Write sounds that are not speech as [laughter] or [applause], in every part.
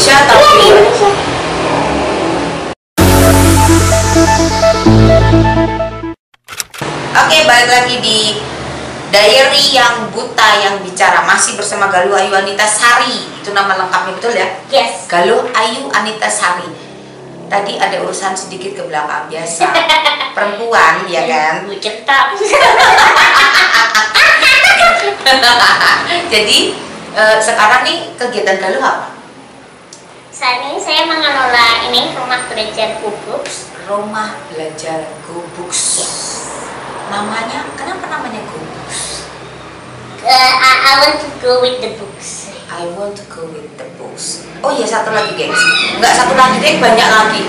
Indonesia Iya, Indonesia. Oke, balik lagi di Diary yang buta yang bicara masih bersama Galuh Ayu Anita Sari. Itu nama lengkapnya betul ya? Yes. Galuh Ayu Anita Sari. Tadi ada urusan sedikit ke belakang biasa. [laughs] Perempuan ya kan? Cetak. [laughs] Jadi eh, sekarang nih kegiatan Galuh apa? Saat ini saya mengelola ini rumah belajar Books. Rumah Belajar Go Books. Namanya, kenapa namanya Go Books? Uh, I, I want to go with the books. I want to go with the books. Oh iya satu lagi guys. Enggak satu lagi deh banyak lagi.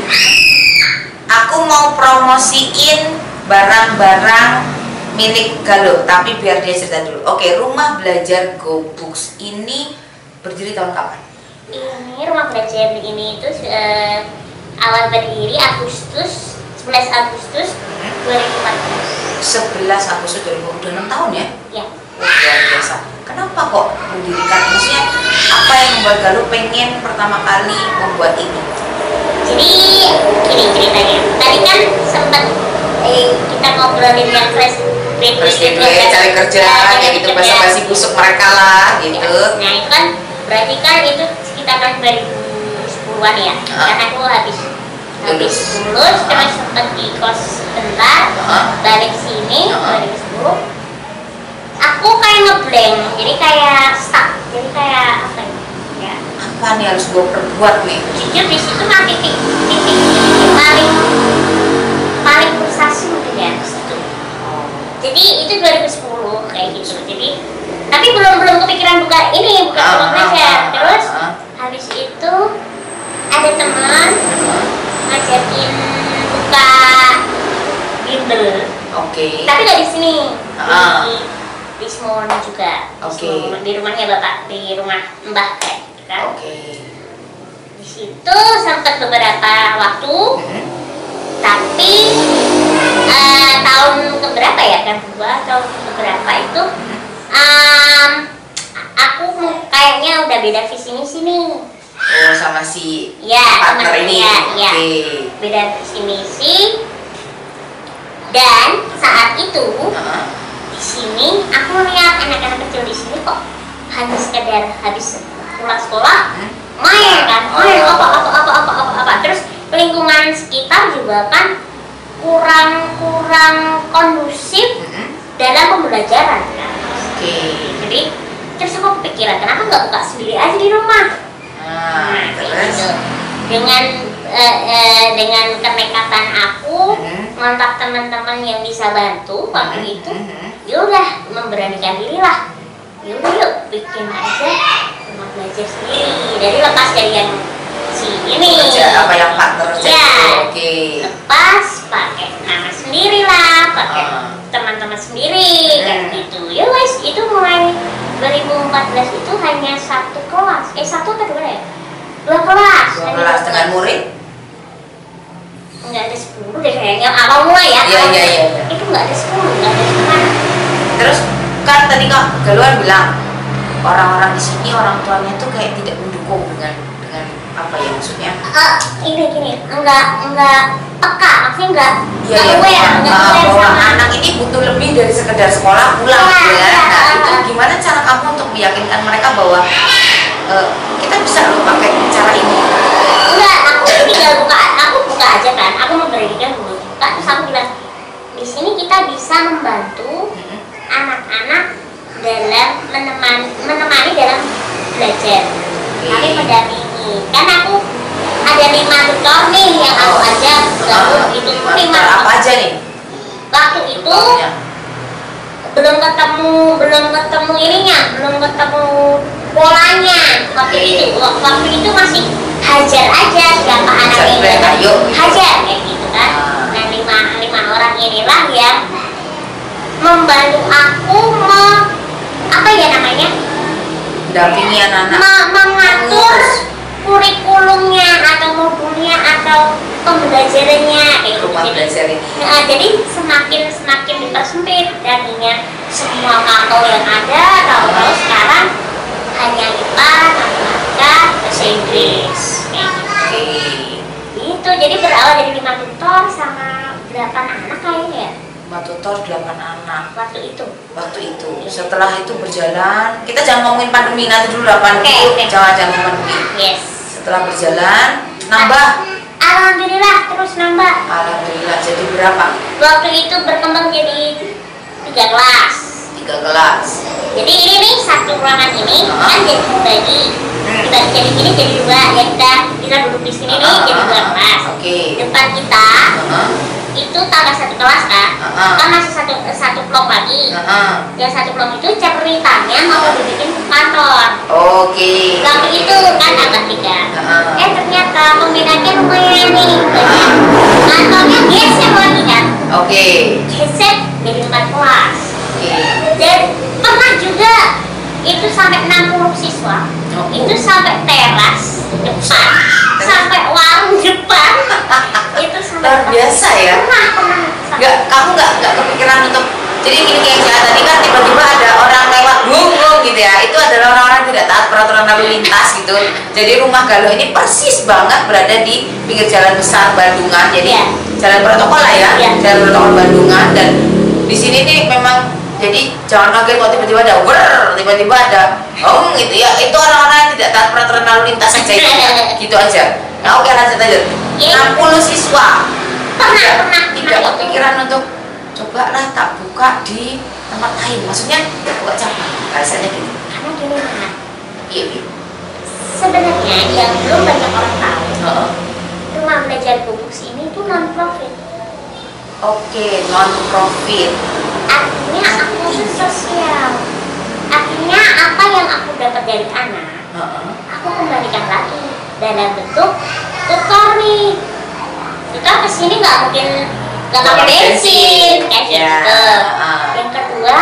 Aku mau promosiin barang-barang milik Galuh, tapi biar dia cerita dulu. Oke, rumah belajar Go Books ini berdiri tahun kapan? Ini rumah belajar ini itu eh, awal berdiri Agustus 11 Agustus 2014. 11 Agustus 2000, udah 6 tahun ya? Ya. Luar biasa. Kenapa kok mendirikan? Maksudnya apa yang membuat Galuh pengen pertama kali membuat ini? Jadi gini ceritanya. Tadi kan sempat eh, kita ngobrolin yang fresh graduate gitu ya, cari kerja, kayak gitu basa-basi busuk mereka lah, gitu. Nah itu kan berarti kan itu sekitar tahun 2010-an ya. Ah. Karena aku habis habis Lulus. Ah. terus sempat di kos sebentar Ah. balik sini Ah. 2010 aku kayak ngeblank jadi kayak stuck jadi kayak apa ya ya Apa nih harus gue perbuat nih? jujur di situ mah titik titik paling paling frustasi mungkin ya di situ jadi itu 2010 kayak gitu jadi tapi belum belum kepikiran buka ini buka Ah, ah, belajar ah, terus ah, ah. Itu ada teman ngajakin buka bimbel Oke. tapi nggak di sini Ah. di di Smolny juga Oke. Smolny, di rumahnya bapak di rumah mbah kayak gitu kan Oke. di situ sempat beberapa waktu Hmm. tapi eh, tahun keberapa ya kan dua atau keberapa itu em, aku kayaknya udah beda visi misi nih Oh sama si ya partner ini. ya, ya Oke. beda visi misi dan saat itu Ah, di sini aku melihat anak-anak kecil di sini kok hanya sekedar habis pulang sekolah hmm. main kan Oh. main apa apa apa apa apa apa terus lingkungan sekitar juga kan kurang kurang kondusif Hmm. dalam pembelajaran kan Oke. jadi terus aku kepikiran kenapa nggak buka sendiri aja di rumah Nah, terus. gitu. dengan eh, eh, dengan kenekatan aku Hmm. ngontak teman-teman yang bisa bantu waktu Hmm, itu hmm, hmm. ya udah memberanikan diri lah ya udah yuk bikin aja rumah belajar sendiri dari lepas dari yang ini Kerja apa yang partner Ya. itu? Oke. lepas pakai nama sendiri lah pakai Ah. teman-teman sendiri kayak Hmm. gitu ya wes itu mulai 2014 itu hanya satu kelas eh satu atau dua ya dua kelas Dua kelas dengan murid? nggak ada sepuluh deh kayaknya awal mulai ya Iya, iya, mulai. iya. itu nggak ada sepuluh nggak ada setengah Terus kan tadi kak Galuan bilang orang-orang di sini orang tuanya tuh kayak tidak mendukung dengan apa ya maksudnya? Eh, ini gini enggak enggak peka maksudnya enggak Iya enggak ya, aware enggak bahwa, aware bahwa sama anak ini butuh lebih dari sekedar sekolah pulang gitu ya. iya. Nah itu gimana cara kamu untuk meyakinkan mereka bahwa eh, kita bisa loh pakai cara ini? enggak aku tinggal buka aku buka aja kan aku memberanikan dulu buka terus aku bilang di sini kita bisa membantu Mm-mm. anak-anak dalam menemani menemani dalam belajar Oke. tapi mendampingi kan aku ada lima tutor nih yang aku ajak lalu Ah, itu lima apa aja nih? waktu itu Tutornya? belum ketemu belum ketemu ininya belum ketemu polanya waktu itu Wak- waktu itu masih hajar aja siapa anak yang ayo, hajar kayak gitu kan Ah. nah lima lima orang inilah yang membantu aku me, apa ya namanya Dampingi anak-anak. Me- mengatur kurikulumnya atau modulnya atau pembelajarannya itu jadi. Nah, jadi semakin semakin dipersempit tadinya semua kantor yang ada kalau sekarang hanya IPA, matematika, bahasa Inggris. Itu gitu. jadi berawal dari lima tutor sama berapa anak kayaknya ya? Delapan anak. Waktu itu waktu itu. Setelah itu berjalan kita jangan ngomongin pandemi nanti dulu lah pandemi Oke, oke. jangan jangan pandemi. Yes. Setelah berjalan nambah. Alhamdulillah terus nambah. Alhamdulillah jadi berapa? Waktu itu berkembang jadi tiga kelas. Tiga kelas. Jadi ini nih satu ruangan ini Ah. kan jadi dibagi Hmm. dibagi jadi gini jadi dua. Ya kita kita duduk di sini nih Ah, jadi dua ah, kelas. oke. Depan kita Heeh, itu tambah satu kelas kan Ah, ah. kan masih satu satu blok lagi. Heeh. yang satu blok itu ceritanya mau dibikin kantor. Oke. Waktu itu kan tambah tiga. Eh ternyata peminatnya lumayan nih banyak kantornya geser lagi kan? Oke. Geser jadi empat kelas. Oke. Dan pernah juga itu sampai 60 siswa. Oh. itu sampai teras depan sampai warung depan. Itu sampai Luar biasa ya. pernah pernah. Sampai- nggak kamu nggak nggak kepikiran untuk jadi gini kayak saya tadi kan tiba-tiba ada orang lewat bung bung gitu ya. Itu adalah orang-orang tidak taat peraturan lalu lintas gitu. Jadi rumah galuh ini persis banget berada di pinggir jalan besar Bandungan. Jadi Iya. jalan protokol lah ya Iya. jalan protokol Bandungan. Dan di sini nih memang jadi jangan kaget kalau tiba-tiba ada wer tiba-tiba ada oh gitu ya. Itu orang-orang yang tidak taat peraturan lalu lintas aja itu. [laughs] Gitu aja. Nah oke lanjut lanjut. Iya. 60 siswa. Tidak, tidak kepikiran untuk coba lah tak buka di tempat lain. Maksudnya buka cabang rasanya gitu. Karena gini Mat, iya iya. Sebenarnya yang belum banyak orang tahu Heeh. rumah belajar bubuk ini itu non profit oke non profit artinya aku sosial artinya apa yang aku dapat dari anak Heeh. aku kembalikan lagi. Dalam bentuk tutor nih. Tutor ke sini nggak mungkin nggak pakai bensin. kayak Ya, gitu ah. yang kedua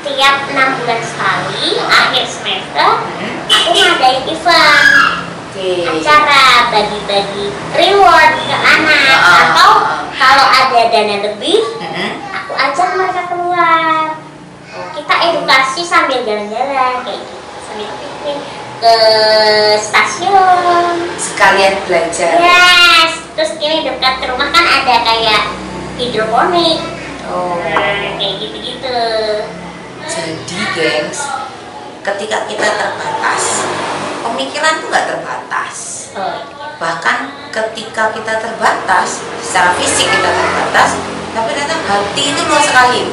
tiap enam bulan sekali akhir semester Hmm. aku ngadain event. Oke. Acara bagi-bagi reward ke anak. Atau kalau ada dana lebih Heeh. aku ajak mereka keluar kita edukasi sambil jalan-jalan kayak gitu. Sambil piknik ke stasiun. Sekalian belajar. Yes. Terus ini dekat rumah kan ada kayak hidroponik. Oh. Nah, kayak gitu-gitu. Jadi gengs ketika kita terbatas pemikiran tuh nggak terbatas. Oh. Bahkan ketika kita terbatas secara fisik kita terbatas tapi ternyata hati itu luas sekali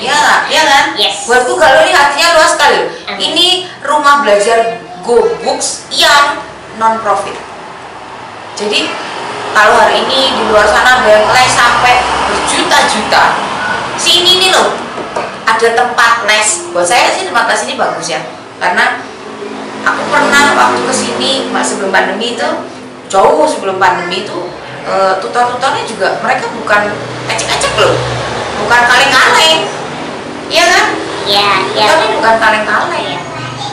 ya nggak ya kan? Yes. buatku kalau ini hatinya luas sekali. Amin. ini rumah belajar Go Books yang non profit jadi kalau hari ini di luar sana banyak les sampai berjuta-juta sini nih loh ada tempat les. Buat saya sih tempat les ini bagus ya. Karena aku pernah waktu ke sini sebelum pandemi itu jauh sebelum pandemi itu eh, tutor-tutornya juga mereka bukan ecek-ecek loh. Bukan kaleng-kaleng iya kan? Ya ya tutornya bukan kaleng-kaleng.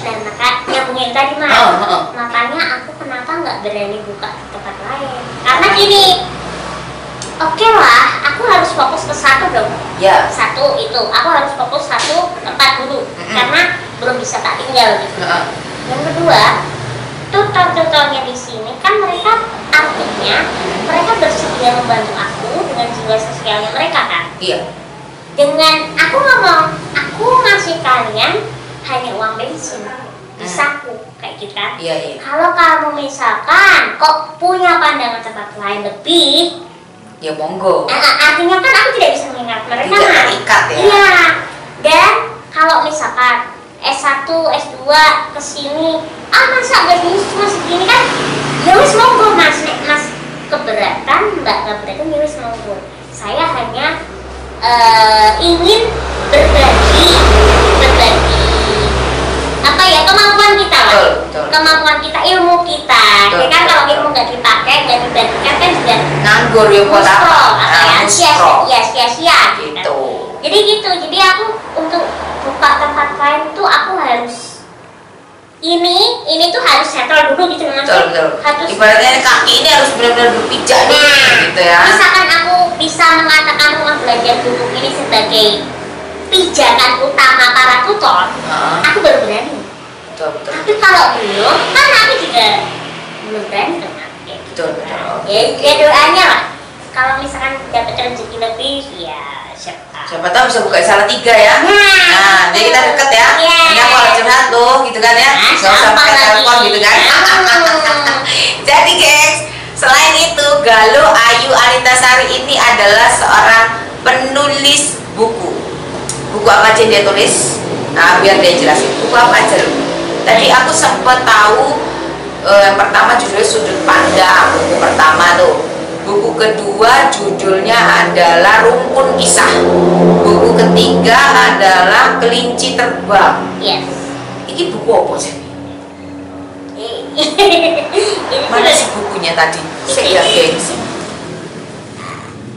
Dan maka nyambungin tadi mah Heeh, heeh. makanya aku kenapa nggak berani buka ke tempat lain? Karena gini oke lah aku harus fokus ke satu dong. Ya. Satu itu aku harus fokus satu tempat dulu Mm-mm. karena belum bisa tak tinggal. Gitu heeh. yang kedua tutor-tutornya di sini kan mereka artinya mereka bersedia membantu aku dengan jiwa sosialnya mereka kan? Iya dengan aku ngomong aku ngasih kalian hanya uang bensin di Hmm. saku kayak gitu kan? Iya iya. Kalau kamu misalkan kok punya pandangan tempat lain lebih ya monggo. Eh, artinya kan aku tidak bisa mengingat mereka Tidak terikat ya. iya. Dan kalau misalkan S1, S2 ke sini ah masa gajinya cuma segini kan? Ya wis monggo mas. Mas keberatan mbak keberatan ya wis monggo. Saya hanya eh, ingin berbagi berbagi. Apa ya? Kemampuan kita lah Betul, betul. kemampuan kita ilmu kita. Betul, ya kan? kalau ilmu nggak dipakai nggak dibagikan kan juga nganggur ya buat apa? ya? Nah, sia muspro. sia sia sia gitu. Jadi gitu. Jadi aku untuk buka tempat lain tuh aku harus ini ini tuh harus settle dulu gitu mas. Betul betul. Harus ibaratnya kaki ini harus benar-benar berpijak nih Nah, gitu ya. Misalkan aku bisa mengatakan rumah belajar duduk ini sebagai pijakan utama para tutor aku baru berani. Betul betul. Tapi kalau belum kan aku juga belum berani gitu betul betul. Ya, ya doanya lah kalau misalkan dapat rezeki lebih ya siapa siapa tahu bisa buka salah tiga ya. Nah jadi kita deket ya. Iya. ini aku lagi curhat tuh gitu kan ya. Nah, nggak usah pakai telepon gitu kan. Hmm. [laughs] jadi guys selain itu Galuh Ayu Anitasari ini adalah seorang penulis buku. Buku apa aja dia tulis? Nah biar dia jelasin. Buku apa aja tadi aku sempat tahu eh, yang pertama judulnya sudut pandang. Buku pertama tuh buku kedua judulnya adalah rumpun kisah. Buku ketiga adalah kelinci terbang. Yes. Ini buku apa sih [laughs] mana sih bukunya tadi? Saya gengs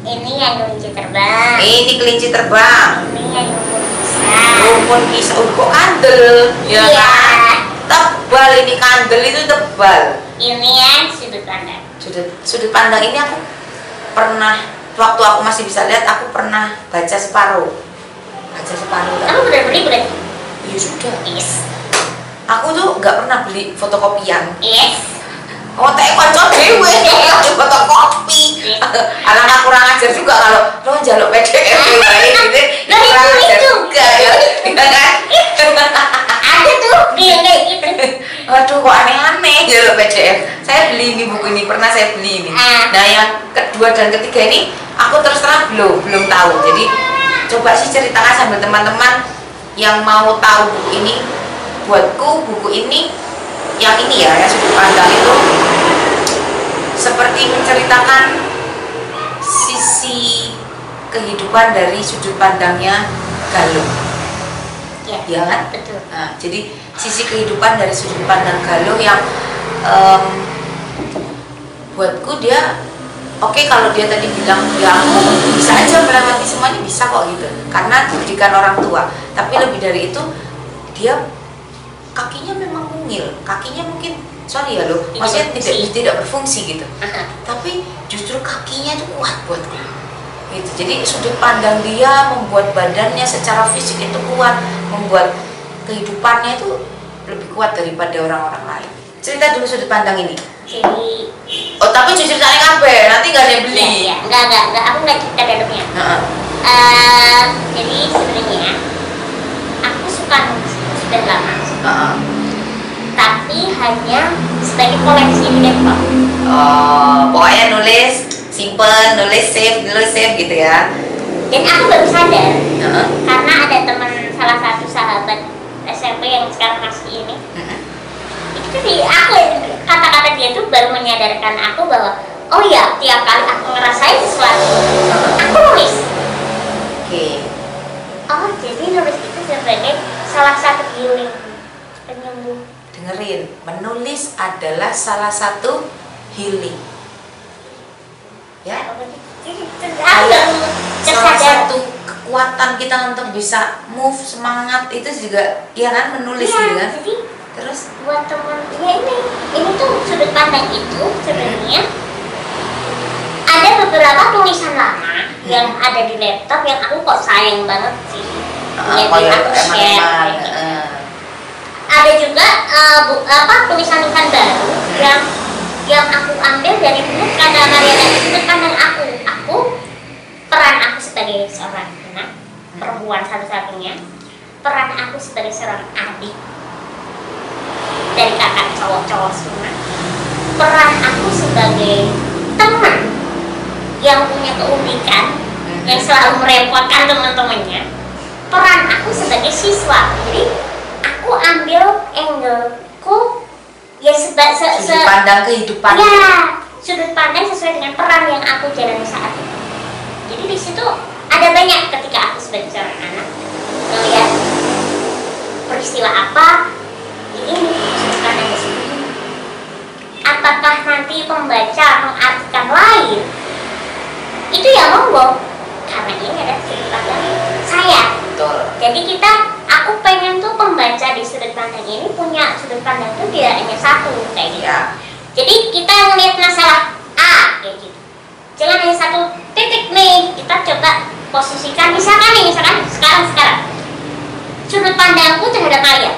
ini. yang kelinci terbang. Ini kelinci terbang. Ini yang rumput besar rumpun kisah. Oh, kok kandel ya Iya. kan? Tebal ini kandel itu tebal. Ini yang sudut pandang sudut sudut pandang ini aku pernah waktu aku masih bisa lihat aku pernah baca separuh. Baca separuh. Kamu udah beli belum ya sudah. Yes. Aku tuh nggak pernah beli fotokopian. Yes. Oh teh kocok dewe fotokopi. Anak [laughs] kurang ajar juga kalau lo jaluk PDF baik gitu Nah, itu- kurang ajar itu. juga ya. Iya [laughs] kan ada tuh dia kayak gitu Waduh kok aneh-aneh jaluk PDF saya beli ini buku ini pernah saya beli ini. Ah. nah yang kedua dan ketiga ini aku terus terang belum belum tahu. Jadi coba sih ceritakan sambil teman-teman yang mau tahu buku ini buatku buku ini yang ini ya yang sudut pandang itu. Seperti menceritakan sisi kehidupan dari sudut pandangnya Galuh ya ya kan? Betul. Nah, jadi sisi kehidupan dari sudut pandang Galuh yang em, buatku dia oke kalau dia tadi bilang ya aku bisa aja melewati semuanya bisa kok gitu. Karena didikan orang tua. Tapi lebih dari itu dia kakinya memang mungil. Kakinya mungkin sorry ya loh Tidak maksudnya tidak berfungsi. tidak berfungsi gitu. Tapi justru kakinya itu kuat buatku gitu jadi sudut pandang dia membuat badannya secara fisik itu kuat membuat kehidupannya itu lebih kuat daripada orang-orang lain. Cerita dulu sudut pandang ini. Jadi oh tapi jujur ceritanya kabeh nanti nggak ada yang beli. Ya, ya. enggak enggak enggak aku nggak cerita dalamnya. Heeh. Eh, jadi sebenarnya aku suka nulis sudah lama. Heeh. tapi hanya sebagai koleksi di laptop. Oh pokoknya nulis simpen nulis save nulis save gitu ya. Dan aku baru sadar Heeh. karena ada teman salah satu sahabat SMP yang sekarang masih ini. Heeh. itu di aku kata-kata dia tuh baru menyadarkan aku bahwa oh ya tiap kali aku ngerasain sesuatu aku nulis. Oke. Oh jadi nulis itu sebagai salah satu healing penyembuh. Dengerin menulis adalah salah satu healing ya. Kayak salah tersadar satu kekuatan kita untuk bisa move semangat itu juga ya kan menulis Iya, gitu kan jadi terus? buat teman ya ini ini tuh sudut pandang itu sebenarnya ada beberapa tulisan lama yang ada di laptop yang aku kok sayang banget sih. Uh, Jadi kayak aku share eh, ada juga eh, bu- apa tulisan-tulisan baru yang yang aku ambil dari buku kata Maria dan sudut pandang aku. Aku peran aku sebagai seorang anak perempuan satu-satunya peran aku sebagai seorang adik dari kakak cowok-cowok semua peran aku sebagai teman yang punya keunikan yang selalu merepotkan teman-temannya peran aku sebagai siswa. Jadi aku ambil angleku ya seba, se, se, sudut pandang kehidupan. Ya sudut pandang sesuai dengan peran yang aku jalani saat itu. Jadi di situ ada banyak ketika aku sebagai seorang anak melihat peristiwa apa ini sudut pandangnya seperti ini apakah nanti pembaca mengartikan lain? Itu ya monggo karena ini adalah sudut pandang saya. Betul. Jadi kita aku pengen tuh pembaca di sudut pandang ini punya sudut pandang itu tidak hanya satu kayak gitu ya jadi kita ngelihat masalah A kayak gitu. Jangan hanya satu titik nih. Kita coba posisikan misalkan nih misalkan sekarang sekarang sudut pandangku terhadap Maria.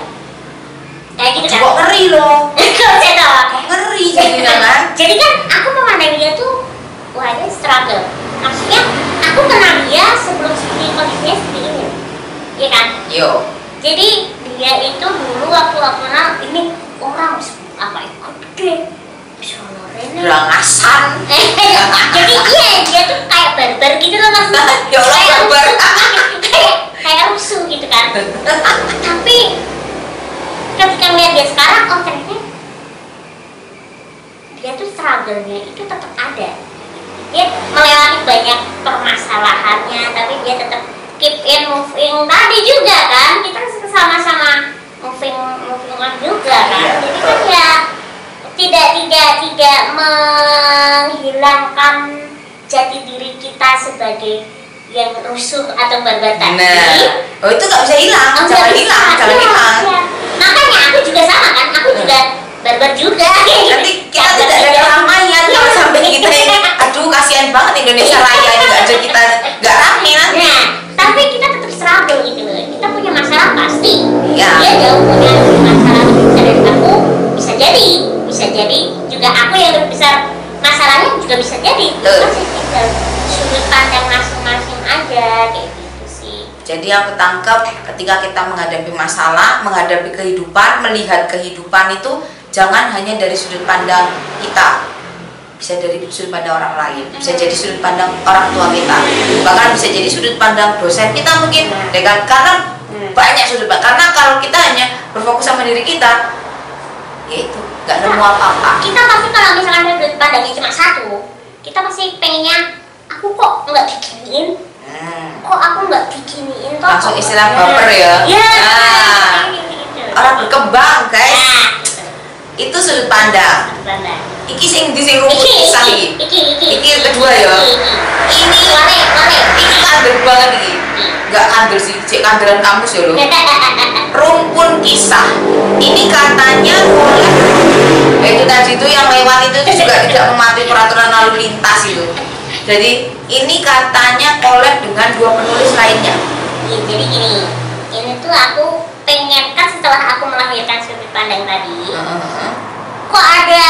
Kayak gitu kan. ngeri loh [laughs] ngeri jadinya kan [laughs] Jadi kan aku struggle maksudnya aku kenal dia sebelum seperti kondisinya seperti ini iya kan? Yo. jadi dia itu dulu waktu aku kenal ini orang apa ikut gede. Bisa ini Berangasan. jadi iya dia tuh kayak barbar gitu loh maksudnya [laughs] Ya Allah, barbar. rusuh kayak kayak rusuh gitu kan. [laughs] Tapi ketika ngeliat dia sekarang oh ternyata dia tuh struggle-nya itu tetap ada. Dia melewati banyak permasalahannya tapi dia tetap keep in moving tadi juga kan? Kita sama-sama moving moving on juga kan? Iya, jadi kan ya tidak tidak tidak menghilangkan jati diri kita sebagai yang rusuh atau barbar tadi. Nah, oh itu nggak bisa hilang, Oh, jangan hilang, jangan hilang. iya. Makanya aku juga sama kan, aku juga barbar juga. Nanti kita Barbar tidak ada keramaian. Kalau sampai kita ini, [laughs] aduh kasihan banget Indonesia Raya ini nggak ada kita nggak rame nanti. Nah, tapi kita tetap struggle gitu loh. Kita punya masalah pasti. Iya. Dia jauh punya masalah lebih besar dari aku, bisa jadi, bisa jadi juga aku yang lebih besar masalahnya juga bisa jadi. Masih tinggal sudut pandang masing-masing aja kayak gitu sih. Jadi yang ketangkep ketika kita menghadapi masalah, menghadapi kehidupan, melihat kehidupan itu jangan hanya dari sudut pandang kita, bisa dari sudut pandang orang lain, bisa jadi sudut pandang orang tua kita, bahkan bisa jadi sudut pandang dosen kita mungkin, ya kan? Karena banyak sudut pandang. Karena kalau kita hanya berfokus sama diri kita, ya itu nggak nemu apa-apa. kita pasti kalau misalkan sudut pandangnya cuma satu kita pasti pengennya aku kok nggak bikinin Hmm. kok aku nggak bikinin toh Langsung kok- istilah baper ya. ya. Orang berkembang guys, Nah, itu sudut pandang. Iki sing di sing rumput iki pisah iki iki. iki iki Iki yang kedua ya. iki Ini wale wale ini kandel banget iki. Enggak kandel sih, cek kandelan kamus ya lo. [laughs] Rumpun kisah. Ini katanya oleh ya itu tadi itu yang lewat itu juga [laughs] tidak mematuhi peraturan lalu lintas itu. Jadi ini katanya collab dengan dua penulis lainnya. Iya, jadi gini ini tuh aku pengen kan setelah aku melahirkan sudut pandang tadi Heeh. Kok ada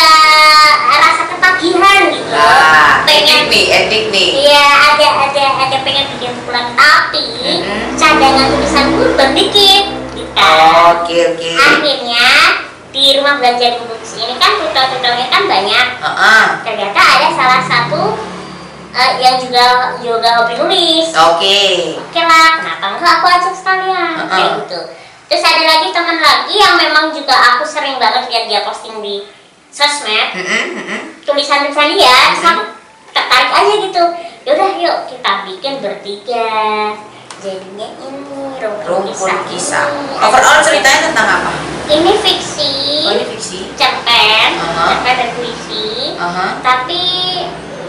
rasa ketagihan gitu Nah, edik pengen nih, edik nih. Iya, ada ada ada pengen bikin lagi tapi Mm-mm. cadangan tulisan gue sedikit gitu. Oke, oke. Akhirnya di rumah belanja di buku ini kan tutorial-tutorialnya kan banyak. Heeh. Ternyata ada salah satu eh, yang juga juga hobi nulis. Oke. Oke lah, kenapa enggak aku ajak sekalian Mm-mm. kayak gitu. Terus ada lagi teman lagi yang memang juga aku sering banget lihat dia posting di sosmed Heeh, heeh. tulisan-tulisan dia terus Mhm. aku tertarik aja gitu yaudah yuk kita bikin bertiga jadinya ini rumpun, Rumpun kisah. ini. Overall ceritanya tentang apa? ini fiksi Oh, ini fiksi. cerpen Aha. cerpen dan puisi Aha. tapi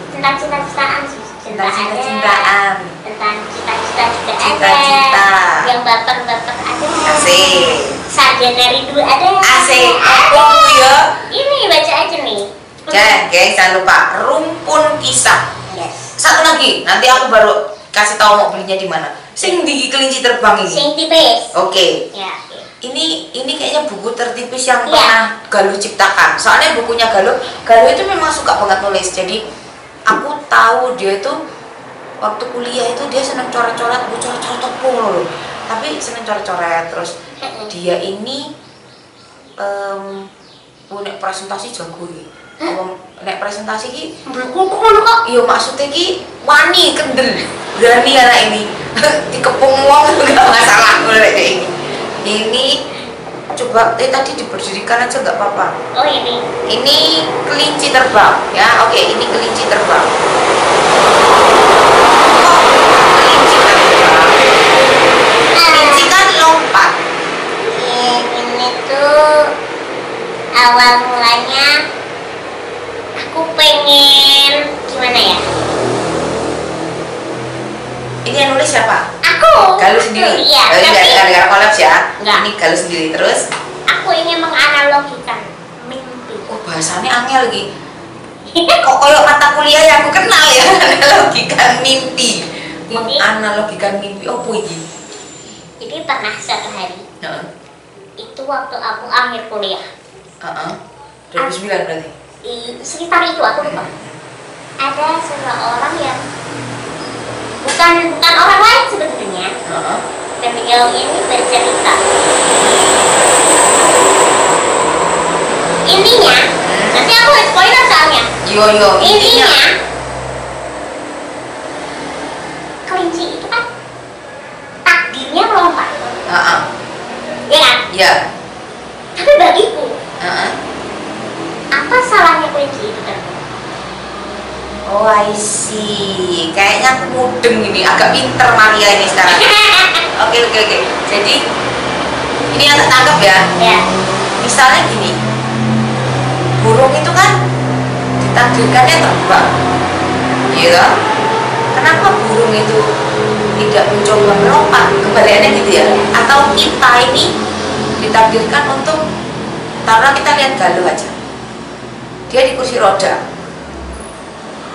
tentang cinta-cintaan sih Tentang ada. cinta-cintaan. tentang cita-cita juga Cita-cita. ada yang baper-baper ada Asik. sarjana rindu ada Asik. ada Apa ya? ini baca aja nih Jangan, guys, jangan lupa rumpun kisah. yes Satu lagi, nanti aku baru kasih tahu mau belinya di mana. Sing di kelinci terbang ini. sing tipis Oke. ya oke. Ini ini kayaknya buku tertipis yang Iya. pernah Galuh ciptakan. Soalnya bukunya Galuh, Galuh itu memang suka banget nulis. Jadi aku tahu dia itu waktu kuliah itu dia seneng coret-coret, gue coret-coret apa loh. Tapi seneng coret-coret terus dia ini em punya presentasi jago ya. Ngomong nek presentasi ki belum kok iya maksudnya ki wani kendel. Berani anak ini. [laughs] Dikepung wong [laughs] nggak masalah kayak ini ini coba eh tadi diberdirikan aja nggak apa-apa. Oh ini. Ini kelinci terbang ya. Oke ini kelinci terbang. Kelinci terbang? Kelinci kan lompat. Ini tuh awal mulanya aku pengen gimana ya ini yang nulis siapa? Aku. Galuh sendiri. Iya ini tapi nggak kolaps ya? Nggak. ini Galuh sendiri terus. Aku ingin menganalogikan mimpi. Oh bahasanya angel lagi. Kok koyok mata kuliah yang aku kenal ya [laughs] analogikan mimpi. Jadi- menganalogikan mimpi. Oh ini jadi pernah suatu hari Heeh. itu waktu aku akhir kuliah. Heeh. 2009 berarti? Di sekitar itu aku lupa. Ada seseorang yang bukan bukan orang lain sebetulnya Heeh. dan beliau ini bercerita intinya nanti aku spoiler soalnya Yo yo intinya intinya. kelinci itu kan takdirnya melompat Heeh. ya kan Ya. tapi bagiku Heeh. apa salahnya kelinci itu kan Oh I see. Kayaknya aku mudeng ini, agak pinter Maria ini sekarang. [laughs] Oke oke oke. Jadi ini yang tak tangkap ya. ya Misalnya gini, burung itu kan ditakdirkannya terbang, iya kan? Kenapa burung itu tidak mencoba melompat? Kembaliannya gitu ya? Atau kita ini ditakdirkan untuk taruhlah kita lihat galuh aja, dia di kursi roda,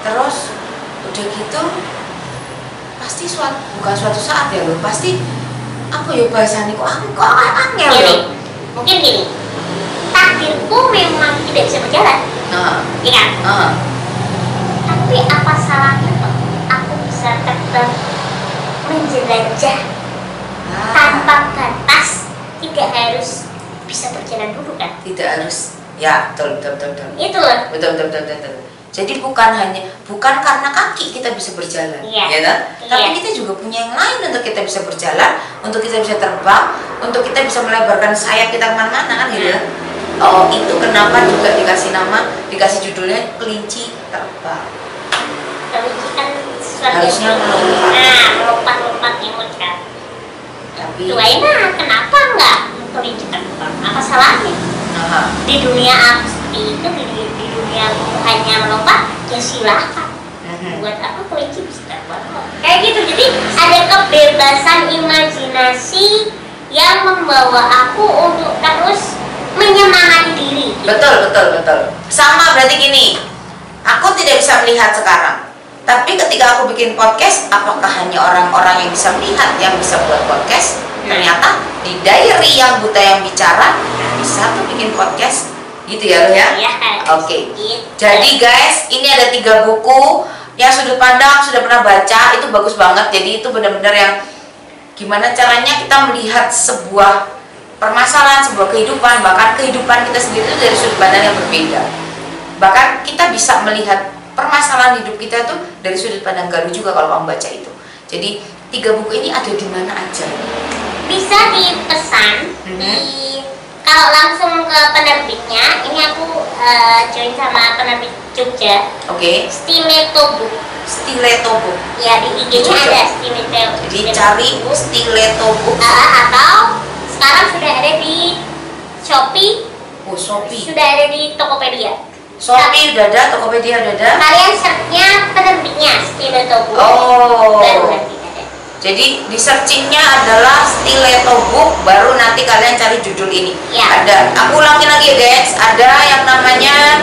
terus udah gitu pasti suatu bukan suatu saat ya loh pasti apa ya bahasanya kok aku kok angel gini loh mungkin gini takdirku memang tidak bisa berjalan. Ya kan? Nah. tapi apa salahnya kok aku bisa terbang menjelajah Ah, tanpa batas tidak harus bisa berjalan dulu kan? Tidak harus. Ya betul betul betul betul. Itu loh. Betul betul betul, betul. Jadi bukan hanya bukan karena kaki kita bisa berjalan Iya. ya kan tapi kita juga punya yang lain untuk kita bisa berjalan untuk kita bisa terbang untuk kita bisa melebarkan sayap kita ke mana-mana kan gitu ya oh itu kenapa juga dikasih nama dikasih judulnya kelinci terbang kelinci kan Harusnya melompat. nah melompat lompat imut kan tapi Tuh kenapa enggak kelinci terbang? Apa salahnya? Aha. Di dunia aku seperti itu, di, di dunia aku hanya melompat, ya silahkan. Buat apa kelinci bisa terbang? Kayak gitu, jadi ada kebebasan imajinasi yang membawa aku untuk terus menyemangati diri. Betul, betul, betul. Sama berarti gini, aku tidak bisa melihat sekarang. Tapi ketika aku bikin podcast, apakah hanya orang-orang yang bisa melihat yang bisa buat podcast? Ternyata di diary yang buta yang bicara bisa tuh bikin podcast, gitu ya lo ya? Ya, Oke. gitu. Jadi guys, ini ada tiga buku yang sudut pandang sudah pernah baca itu bagus banget. Jadi itu benar-benar yang gimana caranya kita melihat sebuah permasalahan, sebuah kehidupan, bahkan kehidupan kita sendiri itu dari sudut pandang yang berbeda. Bahkan kita bisa melihat permasalahan hidup kita tuh dari sudut pandang Galuh juga kalau kamu baca itu. Jadi tiga buku ini ada di mana aja. Bisa dipesan Mhm. di kalau langsung ke penerbitnya ini aku eh, join sama penerbit Jogja Oke, Stiletto Book Stiletto Book. ya di IG-nya Jogja. ada Stiletto Jadi cari. Stiletto Book. Ah, atau sekarang sudah ada di Shopee Oh, Shopee. sudah ada di Tokopedia Shopee udah ada, Tokopedia udah ada. kalian searchnya penerbitnya Stiletto Book Oh. baru nanti Jadi di searchingnya adalah Stiletto Book, baru nanti kalian cari judul ini. Ya. Ada, aku ulangin lagi guys, ada yang namanya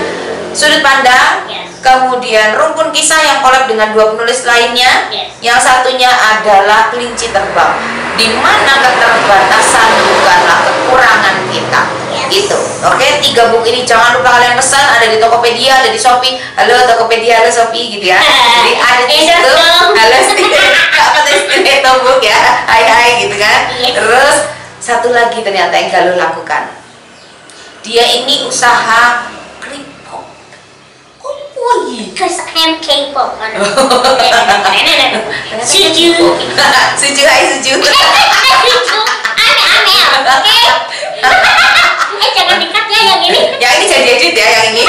Sudut Pandang, Yes. kemudian Rumpun Kisah yang collab dengan dua penulis lainnya, Yes. yang satunya adalah Kelinci Terbang, di mana keterbatasan bukanlah kekurangan kita. Gitu. Oke, tiga buku ini jangan lupa kalian pesan, ada di Tokopedia, ada di Shopee. Halo Tokopedia, halo Shopee gitu ya. [laughs] Jadi ada di situ. Halo [laughs] apa Stiletto Book ya. Hai hai gitu kan. Yes. Terus satu lagi ternyata yang Galuh lakukan. Dia ini usaha. Oh iya. Because I'm K-pop Setuju [laughs] Setuju, hai setuju. Setuju Aneh-aneh oke Eh jangan dikat ya yang ini yang ini jadi edit ya yang ini.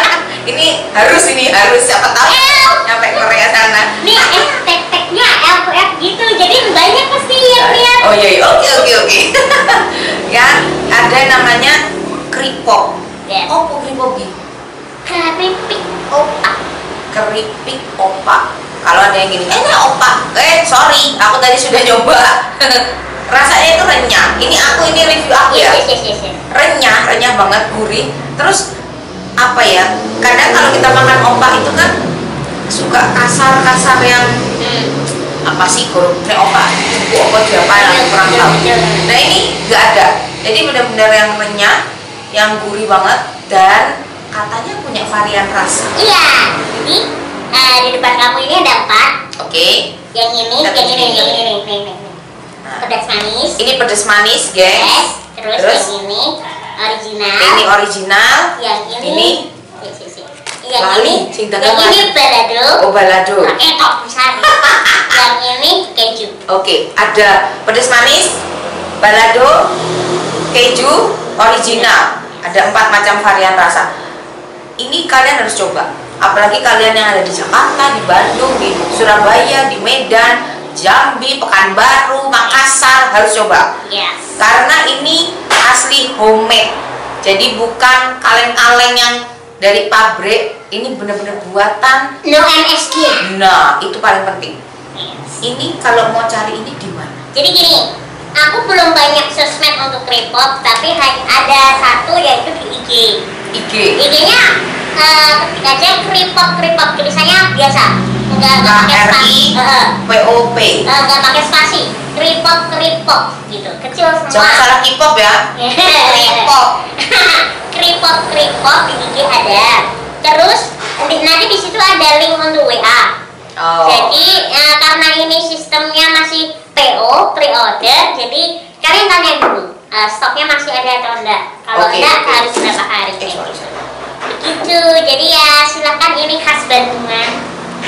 [laughs] ini harus ini harus siapa tahu El. nyampe Korea sana. Nih eh tek-teknya LF gitu Jadi banyak pasti yang lihat Oh iya, iya. oke oke oke. [laughs] ya ada namanya kripop. Yes. Oh, kok kripop gitu? Keripik opak keripik opak. Kalau ada yang gini eh ini opak. Eh sorry aku tadi sudah nyoba. [laughs] Rasanya itu renyah. Ini aku ini review aku ya. [laughs] Renyah renyah banget gurih. Terus apa ya kadang kalau kita makan opak itu kan suka kasar kasar yang Hmm. apa sih kalau opak cukup apa siapa yang kurang tahu. nah ini nggak ada. Jadi benar-benar yang renyah yang gurih banget dan katanya punya varian rasa Iya Jadi eh, di depan kamu ini ada empat. oke Yang ini, Kita yang ini, yang ini, nih, nih, nih. Nah, Pedas manis. ini pedas manis Yes. guys Terus, Terus? yang ini original. ini original yang ini. ini Yes, yes, yes. Yang Lali, ini, sing yang ini balado. oh balado Pakai top besar. [laughs] yang ini keju. Oke, ada pedas manis, balado, keju, original. Ada empat macam varian rasa. Ini kalian harus coba. Apalagi kalian yang ada di Jakarta, di Bandung, di Surabaya, di Medan, Jambi, Pekanbaru, Makassar harus coba. Yes. Karena ini asli homemade. Jadi bukan kaleng-kaleng yang dari pabrik. Ini benar-benar buatan. No MSG. Nah, itu paling penting. Yes. Ini kalau mau cari ini di mana? Jadi gini, aku belum banyak sosmed untuk K-pop, tapi ada satu yaitu di IG. IG. IG-nya eh, ketik aja K-pop K-pop tulisannya biasa, nggak pakai spasi, Eh, POP. eh, nggak pakai spasi, K-pop K-pop gitu, kecil semua. Jangan salah K-pop ya. K-pop. [laughs] K-pop K-pop di IG ada. Terus di- nanti di situ ada link untuk WA. Oh. Jadi eh, karena ini sistemnya masih PO pre-order, jadi kalian tanya dulu eh, stoknya masih ada atau enggak. Kalau Oke, enggak oke. harus berapa hari. Eh, sorry, sorry. Begitu. Jadi ya silakan ini khas Bandungan.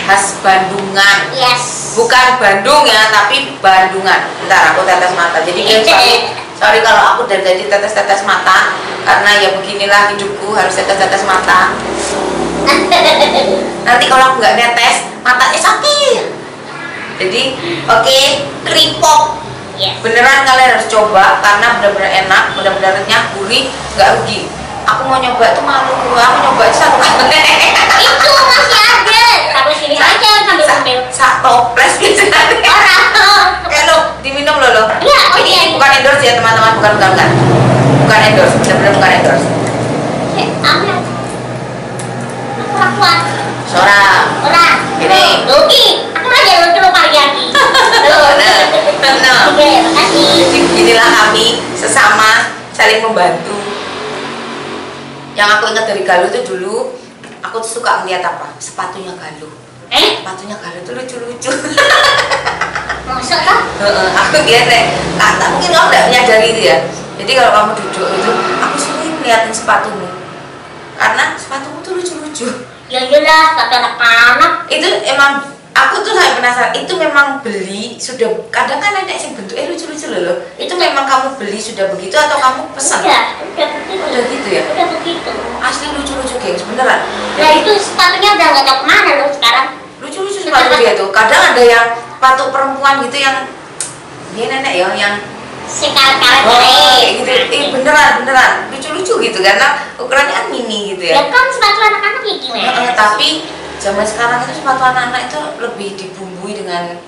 Khas Bandungan. Yes. Bukan Bandung ya, tapi Bandungan. Bentar, aku tetes mata. Jadi guys, sorry, sorry kalau aku dari tadi tetes-tetes mata karena ya beginilah hidupku harus tetes-tetes mata. [laughs] Nanti kalau aku nggak netes, matanya sakit. Jadi, oke, K-pop yes. beneran kalian harus coba karena bener-bener enak bener-bener renyah gurih nggak rugi aku mau nyoba itu malu aku nyoba itu satu kali Itu masih ada. Sampai sini aja sambil sambil. sak toples gitu Orang. kayak lo diminum lo lo Iya, oh ini, iya. ini bukan endorse ya teman-teman bukan bukan bukan bukan endorse bener-bener bukan endorse Eh, aku kuat. seorang Orang. Ini. Oke. Aku lucu saling membantu. Yang aku ingat dari Galuh itu dulu aku tuh suka ngeliat apa? Sepatunya Galuh. Eh, sepatunya Galuh tuh lucu-lucu. Toh? Heeh, aku lihat deh kata mungkin kamu tidak menyadari itu ya. Jadi kalau kamu duduk itu aku sering ngeliatin sepatumu. Karena sepatumu tuh lucu-lucu. Ya iyalah, kata anak-anak. itu emang aku tuh sampai penasaran itu memang beli sudah kadang kan ada yang bentuknya lucu-lucu loh loh. itu memang kamu beli sudah begitu atau kamu pesan Udah, udah begitu. Udah gitu ya? Udah begitu. asli lucu-lucu gengs beneran Nah Jadi, itu sepatunya udah nggak tahu ke mana loh sekarang. lucu-lucu sepatu dia tuh kadang ada yang sepatu perempuan gitu yang dia nenek ya yang Sekal-kal Oh, kayak gitu. Eh, beneran, beneran. Lucu-lucu gitu karena ukurannya kan mini gitu Ya ya. kan sepatu anak-anak ya gimana? Heeh, tapi zaman sekarang itu sepatu anak-anak itu lebih dibumbui dengan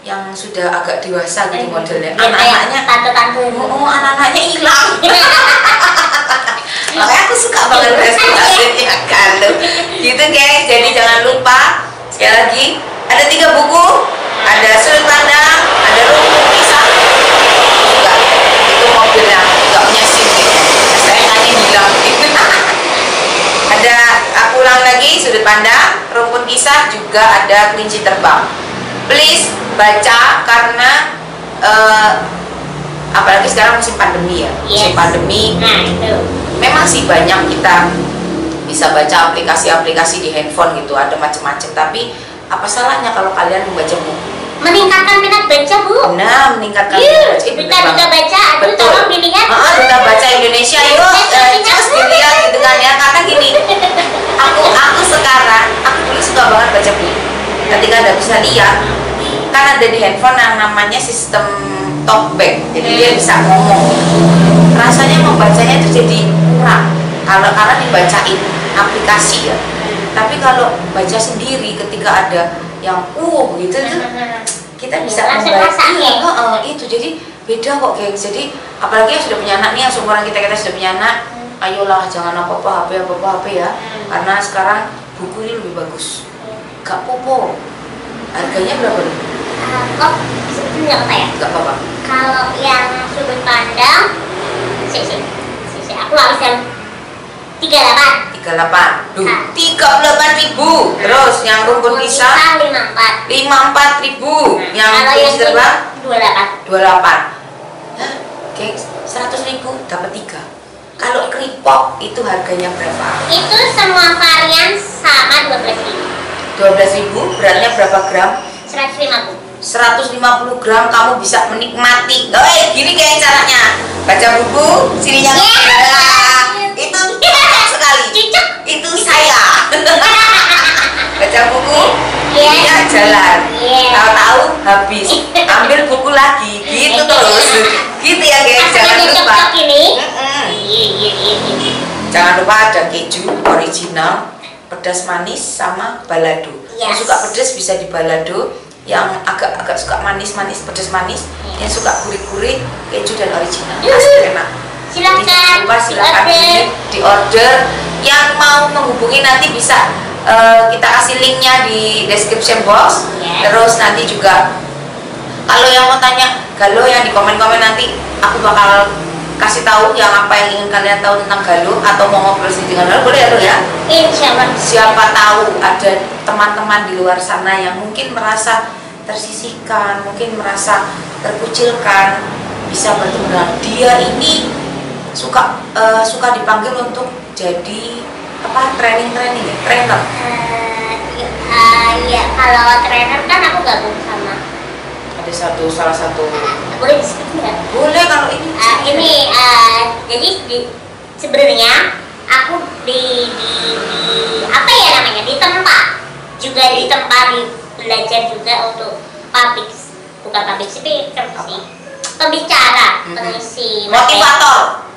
yang sudah agak dewasa gitu modelnya. Ya, kayak Anak-anaknya tante-tante. oh, oh, anak-anaknya hilang. [laughs] Makanya aku suka banget prestasinya kalau gitu guys. Jadi jangan lupa sekali lagi ada tiga buku, ada sudut pandang, ada rumput pisah, juga itu mobilnya nggak punya sim gitu. STNK-nya hilang gitu. ada aku ulang lagi sudut pandang, juga ada kelinci terbang. Please baca karena eh, apalagi sekarang musim pandemi ya, musim Yes. pandemi Nah itu. memang sih banyak kita bisa baca aplikasi-aplikasi di handphone gitu ada macam-macam tapi apa salahnya kalau kalian membaca buku Meningkatkan minat baca bu. nah meningkatkan Yuk, minat baca, bener duta-duta banget. baca, aduh Betul. tolong dilihat. Ah, duta baca Indonesia. Yuk eh, cus dilihat gitu kan ya. Karena gini aku aku sekarang aku dulu suka banget baca buku. Ketika ada bisa lihat kan ada di handphone yang namanya sistem talkback. Jadi dia bisa ngomong. Rasanya membacanya itu jadi kurang. Kalau karena dibacain aplikasi ya. Tapi kalau baca sendiri ketika ada yang uh gitu tuh kita bisa rasain. iya, heeh, itu jadi beda kok gengs jadi apalagi yang sudah punya anak nih yang seumuran kita kita sudah punya anak ayolah jangan apa apa HP apa apa HP ya Hmm. karena sekarang buku ini lebih bagus gak popo harganya berapa nih? Oh, sebetulnya apa ya? gak apa-apa Kalau yang sudut pandang, si si si si aku habis yang tiga delapan. 38 Duh, Ah. 38 ribu. Terus yang rumpun pisang lima empat 54 ribu. Yang kalau kuis yang terbang dua delapan 28. Hah? Gengs, 100 ribu dapat 3. Kalau keripok itu harganya berapa? itu semua varian sama dua belas ribu 12 ribu, beratnya berapa gram? seratus lima puluh 150 gram kamu bisa menikmati. Oh, eh, gini kayak caranya. Baca buku, sininya Yes. Nah, itu cocok sekali. cocok Itu saya. [laughs] Baca buku, sininya jalan. Yes. Tahu-tahu habis. [laughs] Ambil buku lagi. Gitu terus. Gitu ya, guys. Jangan lupa. iya iya iya. Jangan lupa ada keju original, pedas manis sama balado. Yang Yes. suka pedas bisa di balado, yang agak-agak suka manis-manis, pedas manis, Yes. yang suka gurih-gurih, keju dan original. Yuhu. Pasti enak. Silakan lupa silakan diorder. ini di order. Yang mau menghubungi nanti bisa eh, kita kasih linknya di description box. Yes. Terus nanti juga kalau yang mau tanya Galo yang di komen-komen nanti aku bakal kasih tahu yang apa yang ingin kalian tahu tentang Galo atau mau ngobrol sedikit dengan Galo boleh ya ya insya Allah siapa tahu ada teman-teman di luar sana yang mungkin merasa tersisihkan mungkin merasa terkucilkan bisa bertemu dengan dia ini suka eh, suka dipanggil untuk jadi apa training training ya? Trainer. Eh, ya, kalau trainer kan aku gabung sama ada satu salah satu. Boleh disebut nggak? Boleh kalau ini. Eh, ini eh, jadi di- sebenarnya aku di, di, di apa ya namanya di tempat. Juga di tempat di belajar juga untuk public bukan public speaker sih pembicara Mhm. pengisi motivator.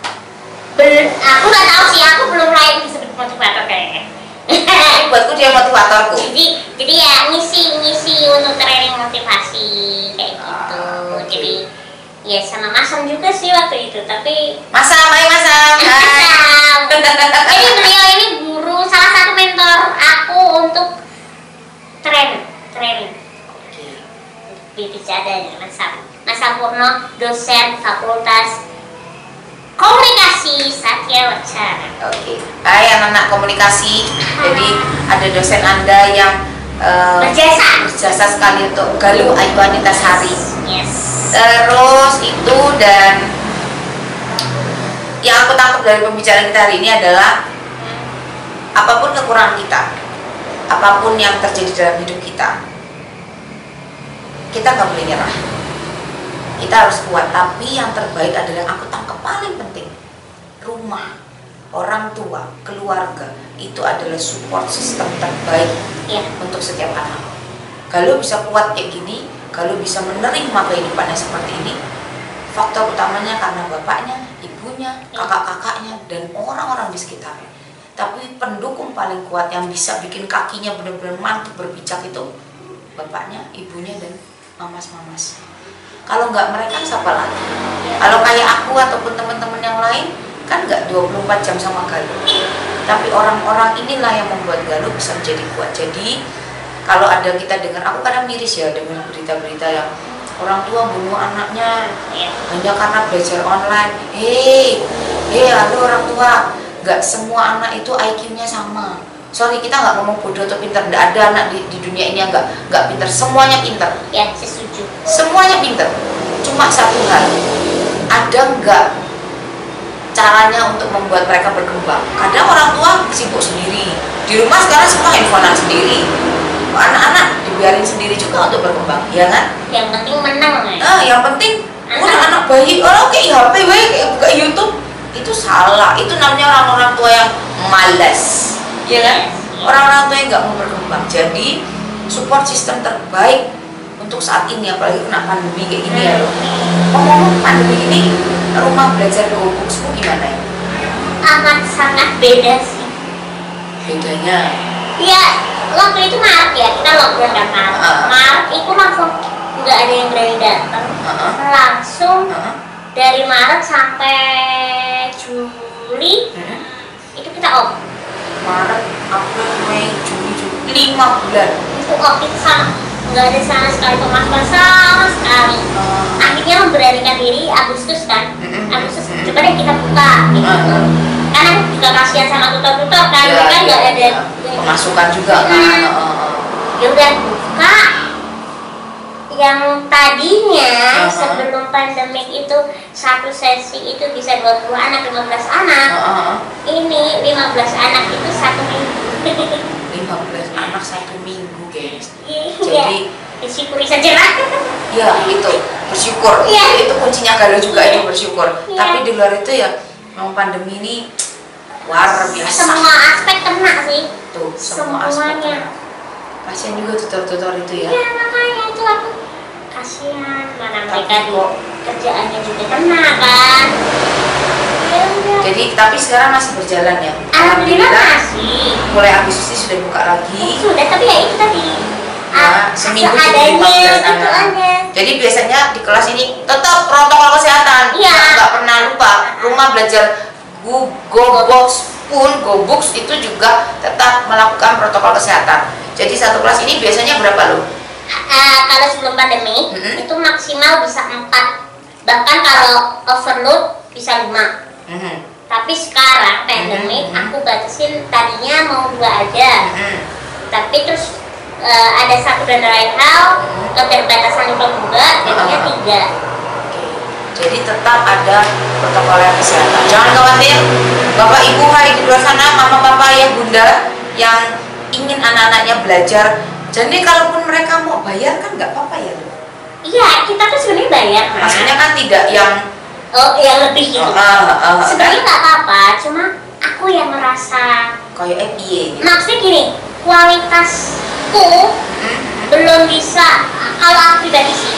Bel- aku nggak tahu sih aku belum layak disebut motivator kayaknya. [laughs] Buatku dia motivatorku. Jadi jadi ya ngisi ngisi untuk training motivasi kayak gitu. Ah, oke. jadi ya sama masam juga sih waktu itu tapi masa baik masa [laughs] Masam. jadi beliau ini guru salah satu mentor aku untuk train training berbicara dengan Mas Sam Mas Sampurno dosen fakultas komunikasi Satya Wacana. Oke, Hai anak-anak komunikasi. Jadi ada dosen anda yang eh, berjasa. berjasa sekali untuk Galuh Ayu Anita Sari. yes. Terus itu dan yang aku tangkap dari pembicaraan kita hari ini adalah apa pun kekurangan kita, apa pun yang terjadi dalam hidup kita, kita nggak boleh nyerah. Kita harus kuat. Tapi yang terbaik adalah yang aku tangkap paling penting, rumah, orang tua, keluarga itu adalah support system terbaik ya untuk setiap anak. Kalau bisa kuat kayak gini, kalau bisa menerima kehidupannya seperti ini, faktor utamanya karena bapaknya, ibunya, kakak-kakaknya, dan orang-orang di sekitarnya. Tapi pendukung paling kuat yang bisa bikin kakinya benar-benar mantap berpijak itu bapaknya, ibunya, dan mamas-mamas. Kalau nggak mereka siapa lagi? Kalau kayak aku ataupun teman-teman yang lain kan nggak 24 jam sama Galuh. Tapi orang-orang inilah yang membuat Galuh bisa menjadi kuat. Jadi kalau ada kita dengar, aku kadang miris ya dengan berita-berita yang orang tua bunuh anaknya ya hanya karena belajar online. Hei, hei, halo orang tua, nggak semua anak itu IQ-nya sama. Sorry, kita nggak ngomong bodoh atau pintar. Nggak ada anak di, di dunia ini yang nggak nggak pintar. Semuanya pintar ya setuju. Semuanya pinter. Cuma satu hal. Ada nggak caranya untuk membuat mereka berkembang? Kadang orang tua sibuk sendiri. Di rumah sekarang semua handphonean sendiri. Anak-anak dibiarin sendiri juga untuk berkembang? Ya kan? Yang penting menang ya nah yang penting udah anak bayi. Orang kayak HP bayi kayak buka YouTube. Itu salah. Itu namanya orang-orang tua yang malas ya kan? Orang-orang tua yang nggak mau berkembang. Jadi support system terbaik untuk saat ini apalagi kena pandemi kayak gini ya loh. Ngomong pandemi ini rumah belajar go booksmu gimana ya? Amat sangat beda sih. Bedanya? Ya waktu itu Maret ya kita lockdown kan Maret. Ah. Maret itu langsung nggak ada yang berani datang. Heeh. langsung Heeh. dari Maret sampai Juli Hmm. itu kita off Maret April Mei Juni Juli. Lima bulan. Itu off itu sama nggak ada sama sekali pemasukan sama sekali. Akhirnya memberanikan diri Agustus kan? Mm-mm. Agustus coba deh kita buka gitu. Mm-mm. karena aku juga kasihan sama tutor-tutor kan? Mereka iya. nggak ada iya. pemasukan juga kan? Heeh. ya udah buka yang tadinya Aha. sebelum pandemik itu satu sesi itu bisa 20 anak 15 anak Heeh, heeh. ini 15 anak itu satu minggu 15 anak satu minggu guys iya jadi disyukuri saja lah ya itu bersyukur Iya. itu kuncinya galau juga Iya. itu bersyukur Iya. tapi di luar itu ya memang pandemi ini luar biasa semua aspek kena sih tuh semua aspek semuanya. kena. Kasihan juga tutor-tutor itu ya. Ya makanya itu aku kasihan. Mana mereka kok- kerjaannya juga kena kan? Ya udah jadi tapi sekarang masih berjalan ya? Alhamdulillah masih. Mulai Agustus sudah buka lagi. Sudah tapi ya itu tadi. Ya, ah, seminggu seadanya 15 gitu aja. Jadi biasanya di kelas ini tetap protokol kesehatan. Iya. Nggak- nggak pernah lupa. Rumah belajar Go, Go Box pun Go Books itu juga tetap melakukan protokol kesehatan. Jadi satu kelas ini biasanya berapa loh? Ah, kalau sebelum pandemi Mm-mm. itu maksimal bisa empat bahkan kalau overload bisa lima Mhm, tapi sekarang pandemi Mm-mm. aku batasin tadinya mau dua aja mhm. tapi terus eh, ada satu dan lain hal keterbatasan itu juga jadinya tiga. Jadi tetap ada protokol kesehatan. Jangan khawatir, Bapak Ibu hari di luar sana, Mama Papa ya Bunda yang ingin anak-anaknya belajar. Jadi kalaupun mereka mau bayar kan nggak apa-apa ya. Iya kita tuh sebenarnya bayar Mas. Maksudnya kan tidak yang oh yang lebih gitu Oh, ah, ah, sebenarnya nggak apa-apa cuma aku yang merasa kayak EPA gitu. maksudnya gini kualitasku Hmm. belum bisa kalau aku pribadi sih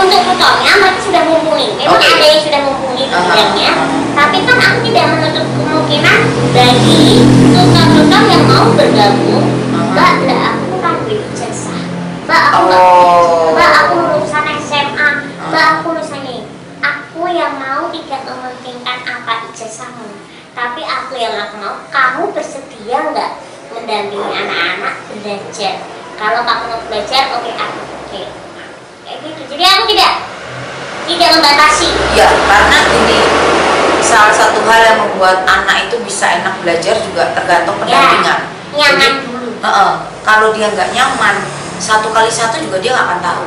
untuk tutornya mereka sudah mumpuni. Memang Oke. ada yang sudah mumpuni di Aha. bidangnya tapi kan aku tidak menutup kemungkinan bagi tutor-tutor yang mau bergabung. Mbak mbak aku kan ijazah mbak aku Oh. mbak aku lulusan SMA mbak aku lulusan ini aku yang mau tidak mementingkan apa ijazahmu tapi aku yang aku mau. Kamu bersedia nggak mendampingi anak-anak belajar? Kalau kamu mau belajar oke aku oke kayak gitu jadi aku tidak tidak membatasi Ya, karena ini salah satu hal yang membuat anak itu bisa enak belajar juga tergantung pendampingan. nyaman Jadi, dulu Heeh, kalau dia nggak nyaman, satu kali satu juga dia nggak akan tahu.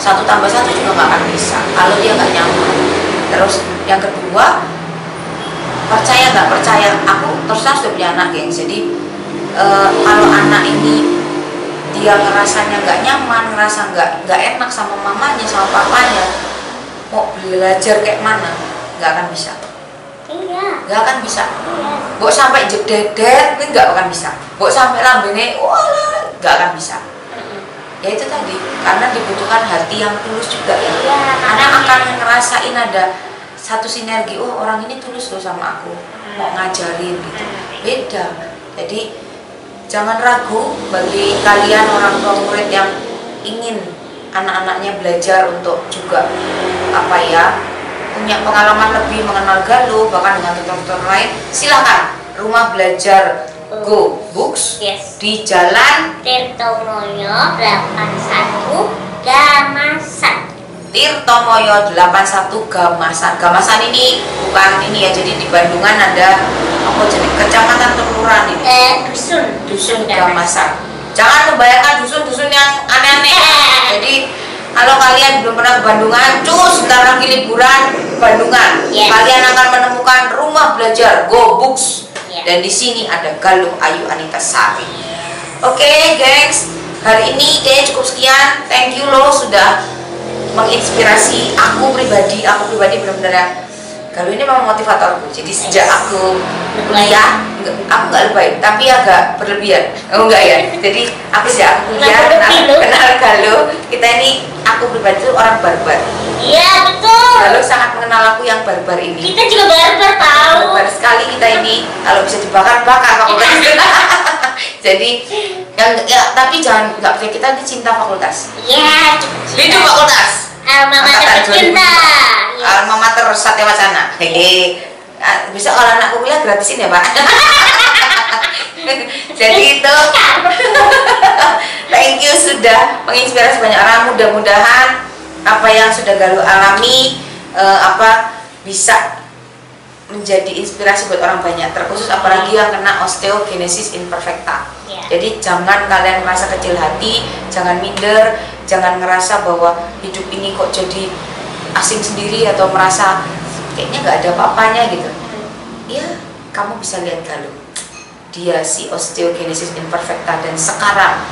Satu tambah satu juga nggak akan bisa. Kalau dia nggak nyaman. Terus yang kedua, percaya nggak percaya? Aku terus sudah punya anak, geng. Jadi eh, kalau anak ini dia ngerasanya nggak nyaman, ngerasa nggak nggak enak sama mamanya, sama papanya, mau belajar kayak mana, nggak akan bisa. iya Nggak akan bisa iya Mbok sampai jededet ini nggak akan bisa. Mbok sampai lambene wah nggak akan bisa. Ya itu tadi karena dibutuhkan hati yang tulus juga ya. Iya, makanya. akan ngerasain ada satu sinergi. Oh orang ini tulus loh sama aku mau ngajarin gitu. Beda. Jadi jangan ragu bagi kalian orang tua murid yang ingin anak-anaknya belajar untuk juga apa ya punya pengalaman lebih mengenal galuh bahkan dengan tutor-tutor lain silahkan rumah belajar Go Books yes. di Jalan Tirto Moyo 81 Gamasan Tirtomoyo 81 Gamasan. Gamasan ini bukan ini ya, jadi di Bandungan ada apa jadi kecamatan kelurahan ini. eh dusun Dusun Gamasan Gamasan. Jangan membayangkan dusun-dusun yang aneh-aneh. jadi kalau kalian belum pernah ke Bandungan, cus sebentar lagi liburan Bandungan. Yes. Kalian akan menemukan rumah belajar Go Books. Yes. Dan di sini ada Galuh Ayu Anita Sari. Oke, gengs. Hari ini kayaknya cukup sekian. Thank you loh sudah menginspirasi aku pribadi. Aku pribadi benar-benar Galuh ini memang motivatorku. Jadi sejak aku kuliah, aku nggak lebay, tapi agak berlebihan. Oh enggak ya. Jadi aku sejak aku kuliah Nggak kenal, loh. kenal Galuh. Kita ini aku pribadi itu orang barbar. iya betul Galuh sangat mengenal aku yang barbar ini kita juga barbar tahu barbar sekali kita ini kalau bisa dibakar bakar fakultas [laughs] jadi yang ya, tapi jangan nggak percaya kita ini cinta fakultas iya hidup fakultas alma mater Angkatan tercinta 2005. alma mater Satya Wacana. Hehe Ah, bisa kalau anakku kuliah gratisin ya pak. [laughs] Jadi itu. Thank you sudah menginspirasi banyak orang. Mudah-mudahan apa yang sudah Galuh alami eh, apa bisa menjadi inspirasi buat orang banyak terkhusus apalagi yang kena osteogenesis imperfecta. Ya. jadi jangan kalian merasa kecil hati jangan minder jangan ngerasa bahwa hidup ini kok jadi asing sendiri atau merasa kayaknya nggak ada apa-apanya gitu. Ya kamu bisa lihat Galuh dia si osteogenesis imperfecta dan sekarang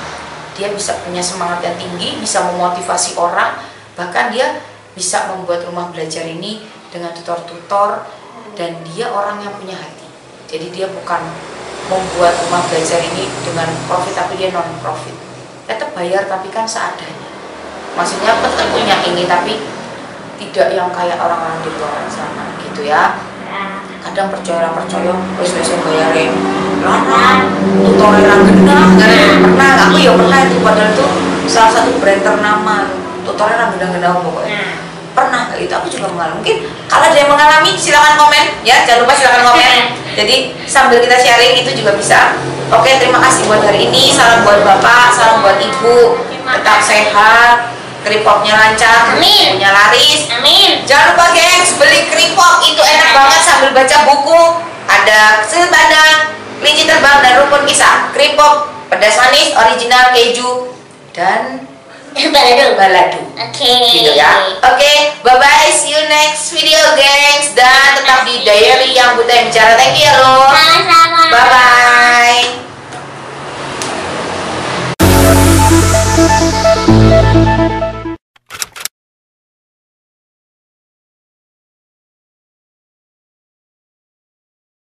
dia bisa punya semangat yang tinggi bisa memotivasi orang bahkan dia bisa membuat rumah belajar ini dengan tutor-tutor dan dia orang yang punya hati. Jadi dia bukan membuat rumah belajar ini dengan profit tapi dia non profit tetap bayar tapi kan seadanya. Maksudnya tetap punya ini tapi tidak yang kayak orang-orang di luar sana gitu ya. Kadang percaya percaya wis yang bayarin lama tutor yang genah pernah. Aku ya pernah itu padahal itu salah satu brand ternama. Tutornya yang genah genah pokoknya. Pernah nggak itu aku juga mengalami. Mungkin kalau ada yang mengalami silakan komen ya. Jangan lupa silakan komen. [laughs] Jadi sambil kita sharing itu juga bisa. Oke terima kasih buat hari ini. Salam buat bapak salam buat ibu. Tetap sehat. Keripopnya lancar Amin. punya laris. Amin. Jangan lupa gengs, beli keripok. Itu enak banget sambil baca buku. Ada sudut pandang, kelinci terbang dan rukun kisah. Keripok, pedas manis, original keju dan Balado. balado. Oke. Gitu ya. Oke, bye bye. See you next video, gengs. Dan tetap di diary yang buta yang bicara. Thank you ya lo. Sama-sama. Bye bye.